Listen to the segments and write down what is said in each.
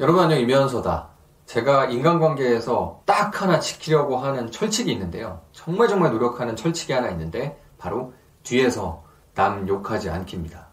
여러분 안녕 이면서다. 제가 인간관계에서 딱 하나 지키려고 하는 철칙이 있는데요. 정말 정말 노력하는 철칙이 하나 있는데 바로 뒤에서 남 욕하지 않기입니다.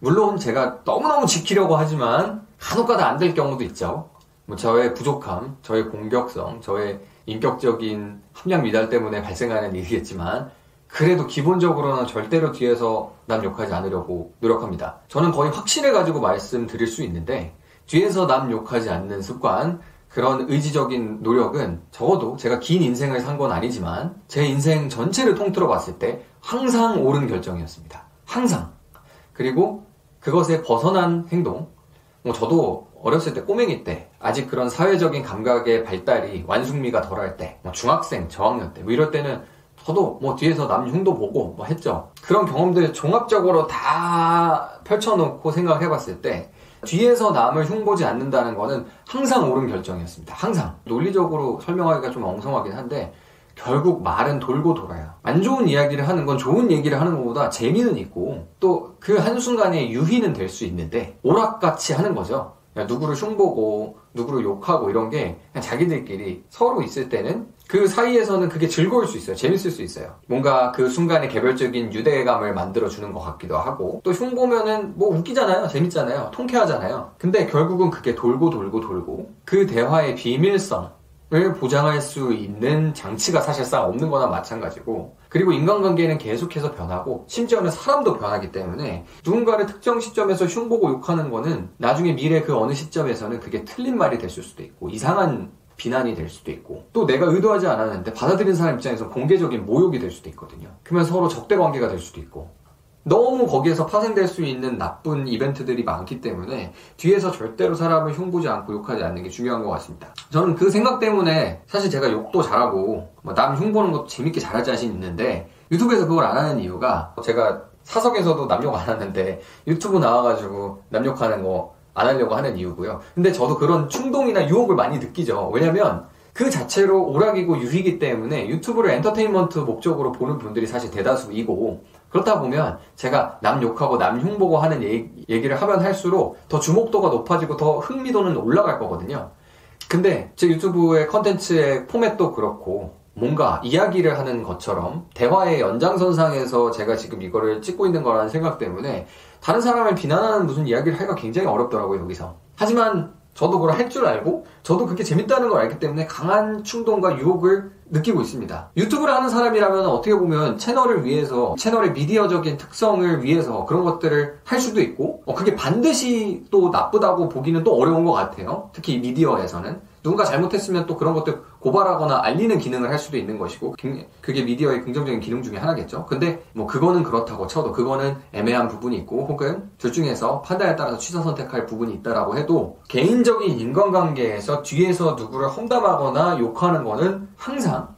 물론 제가 너무너무 지키려고 하지만 간혹가다 안 될 경우도 있죠. 뭐 저의 부족함, 저의 공격성, 저의 인격적인 함량 미달 때문에 발생하는 일이겠지만 그래도 기본적으로는 절대로 뒤에서 남 욕하지 않으려고 노력합니다. 저는 거의 확신을 가지고 말씀드릴 수 있는데 뒤에서 남 욕하지 않는 습관, 그런 의지적인 노력은 적어도 제가 긴 인생을 산 건 아니지만 제 인생 전체를 통틀어 봤을 때 항상 옳은 결정이었습니다. 항상. 그리고 그것에 벗어난 행동. 뭐 저도 어렸을 때 꼬맹이 때 아직 그런 사회적인 감각의 발달이 완숙미가 덜할 때, 뭐 중학생, 저학년 때, 뭐 이럴 때는 저도 뭐 뒤에서 남 흉도 보고 뭐 했죠. 그런 경험들 종합적으로 다 펼쳐놓고 생각해 봤을 때 뒤에서 남을 흉보지 않는다는 거는 항상 옳은 결정이었습니다. 항상. 논리적으로 설명하기가 좀 엉성하긴 한데 결국 말은 돌고 돌아요. 안 좋은 이야기를 하는 건 좋은 얘기를 하는 것보다 재미는 있고 또 그 한순간에 유희는 될 수 있는데 오락같이 하는 거죠. 누구를 흉보고 누구를 욕하고 이런 게 그냥 자기들끼리 서로 있을 때는 그 사이에서는 그게 즐거울 수 있어요. 재밌을 수 있어요. 뭔가 그 순간에 개별적인 유대감을 만들어주는 것 같기도 하고 또 흉보면은 뭐 웃기잖아요. 재밌잖아요. 통쾌하잖아요. 근데 결국은 그게 돌고 돌고 돌고 그 대화의 비밀성 을 보장할 수 있는 장치가 사실상 없는 거나 마찬가지고 그리고 인간관계는 계속해서 변하고 심지어는 사람도 변하기 때문에 누군가를 특정 시점에서 흉보고 욕하는 거는 나중에 미래 그 어느 시점에서는 그게 틀린 말이 됐을 수도 있고 이상한 비난이 될 수도 있고 또 내가 의도하지 않았는데 받아들인 사람 입장에서 공개적인 모욕이 될 수도 있거든요. 그러면 서로 적대 관계가 될 수도 있고 너무 거기에서 파생될 수 있는 나쁜 이벤트들이 많기 때문에 뒤에서 절대로 사람을 흉보지 않고 욕하지 않는 게 중요한 것 같습니다. 저는 그 생각 때문에 사실 제가 욕도 잘하고 뭐 남 흉보는 것도 재밌게 잘할 자신 있는데 유튜브에서 그걸 안 하는 이유가 제가 사석에서도 남욕 안 하는데 유튜브 나와가지고 남 욕하는 거 안 하려고 하는 이유고요. 근데 저도 그런 충동이나 유혹을 많이 느끼죠. 왜냐면 그 자체로 오락이고 유희기 때문에 유튜브를 엔터테인먼트 목적으로 보는 분들이 사실 대다수이고 그렇다 보면 제가 남 욕하고 남 흉보고 하는 얘기 를 하면 할수록 더 주목도가 높아지고 더 흥미도는 올라갈 거거든요. 근데 제 유튜브의 컨텐츠의 포맷도 그렇고 뭔가 이야기를 하는 것처럼 대화의 연장선상에서 제가 지금 이거를 찍고 있는 거라는 생각 때문에 다른 사람을 비난하는 무슨 이야기를 하기가 굉장히 어렵더라고요, 여기서. 하지만 저도 그걸 할 줄 알고 저도 그게 재밌다는 걸 알기 때문에 강한 충동과 유혹을 느끼고 있습니다. 유튜브를 하는 사람이라면 어떻게 보면 채널을 위해서 채널의 미디어적인 특성을 위해서 그런 것들을 할 수도 있고 어, 그게 반드시 또 나쁘다고 보기는 또 어려운 것 같아요. 특히 미디어에서는 누군가 잘못했으면 또 그런 것들 고발하거나 알리는 기능을 할 수도 있는 것이고 그게 미디어의 긍정적인 기능 중에 하나겠죠. 근데 뭐 그거는 그렇다고 쳐도 그거는 애매한 부분이 있고 혹은 둘 중에서 판단에 따라서 취사 선택할 부분이 있다라고 해도 개인적인 인간관계에서 뒤에서 누구를 험담하거나 욕하는 거는 항상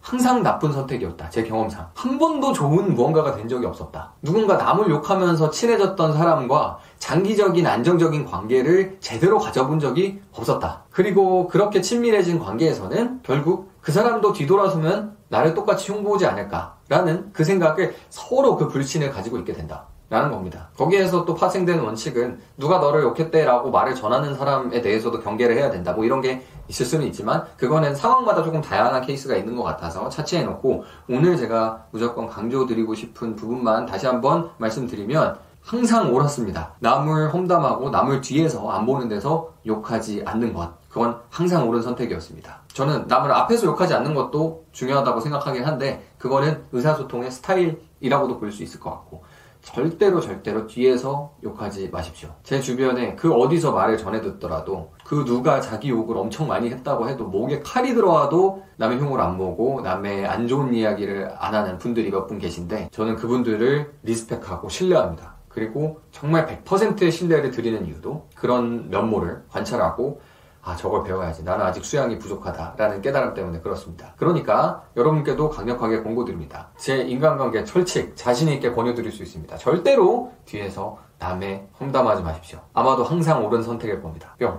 항상 나쁜 선택이었다. 제 경험상. 한 번도 좋은 무언가가 된 적이 없었다. 누군가 남을 욕하면서 친해졌던 사람과 장기적인 안정적인 관계를 제대로 가져본 적이 없었다. 그리고 그렇게 친밀해진 관계에서는 결국 그 사람도 뒤돌아서면 나를 똑같이 흉보지 않을까라는 그 생각을 서로 그 불신을 가지고 있게 된다. 라는 겁니다. 거기에서 또 파생되는 원칙은 누가 너를 욕했대라고 말을 전하는 사람에 대해서도 경계를 해야 된다. 뭐 이런 게 있을 수는 있지만 그거는 상황마다 조금 다양한 케이스가 있는 것 같아서 차치해 놓고 오늘 제가 무조건 강조드리고 싶은 부분만 다시 한번 말씀드리면 항상 옳았습니다. 남을 험담하고 남을 뒤에서 안 보는 데서 욕하지 않는 것. 그건 항상 옳은 선택이었습니다. 저는 남을 앞에서 욕하지 않는 것도 중요하다고 생각하긴 한데 그거는 의사소통의 스타일이라고도 볼 수 있을 것 같고 절대로 절대로 뒤에서 욕하지 마십시오. 제 주변에 그 어디서 말을 전해 듣더라도 그 누가 자기 욕을 엄청 많이 했다고 해도 목에 칼이 들어와도 남의 흉을 안 보고 남의 안 좋은 이야기를 안 하는 분들이 몇 분 계신데 저는 그분들을 리스펙하고 신뢰합니다. 그리고 정말 100%의 신뢰를 드리는 이유도 그런 면모를 관찰하고 아, 저걸 배워야지. 나는 아직 수양이 부족하다라는 깨달음 때문에 그렇습니다. 그러니까 여러분께도 강력하게 권고드립니다. 제 인간관계 철칙 자신 있게 권유드릴 수 있습니다. 절대로 뒤에서 남의 험담하지 마십시오. 아마도 항상 옳은 선택일 겁니다. 뿅.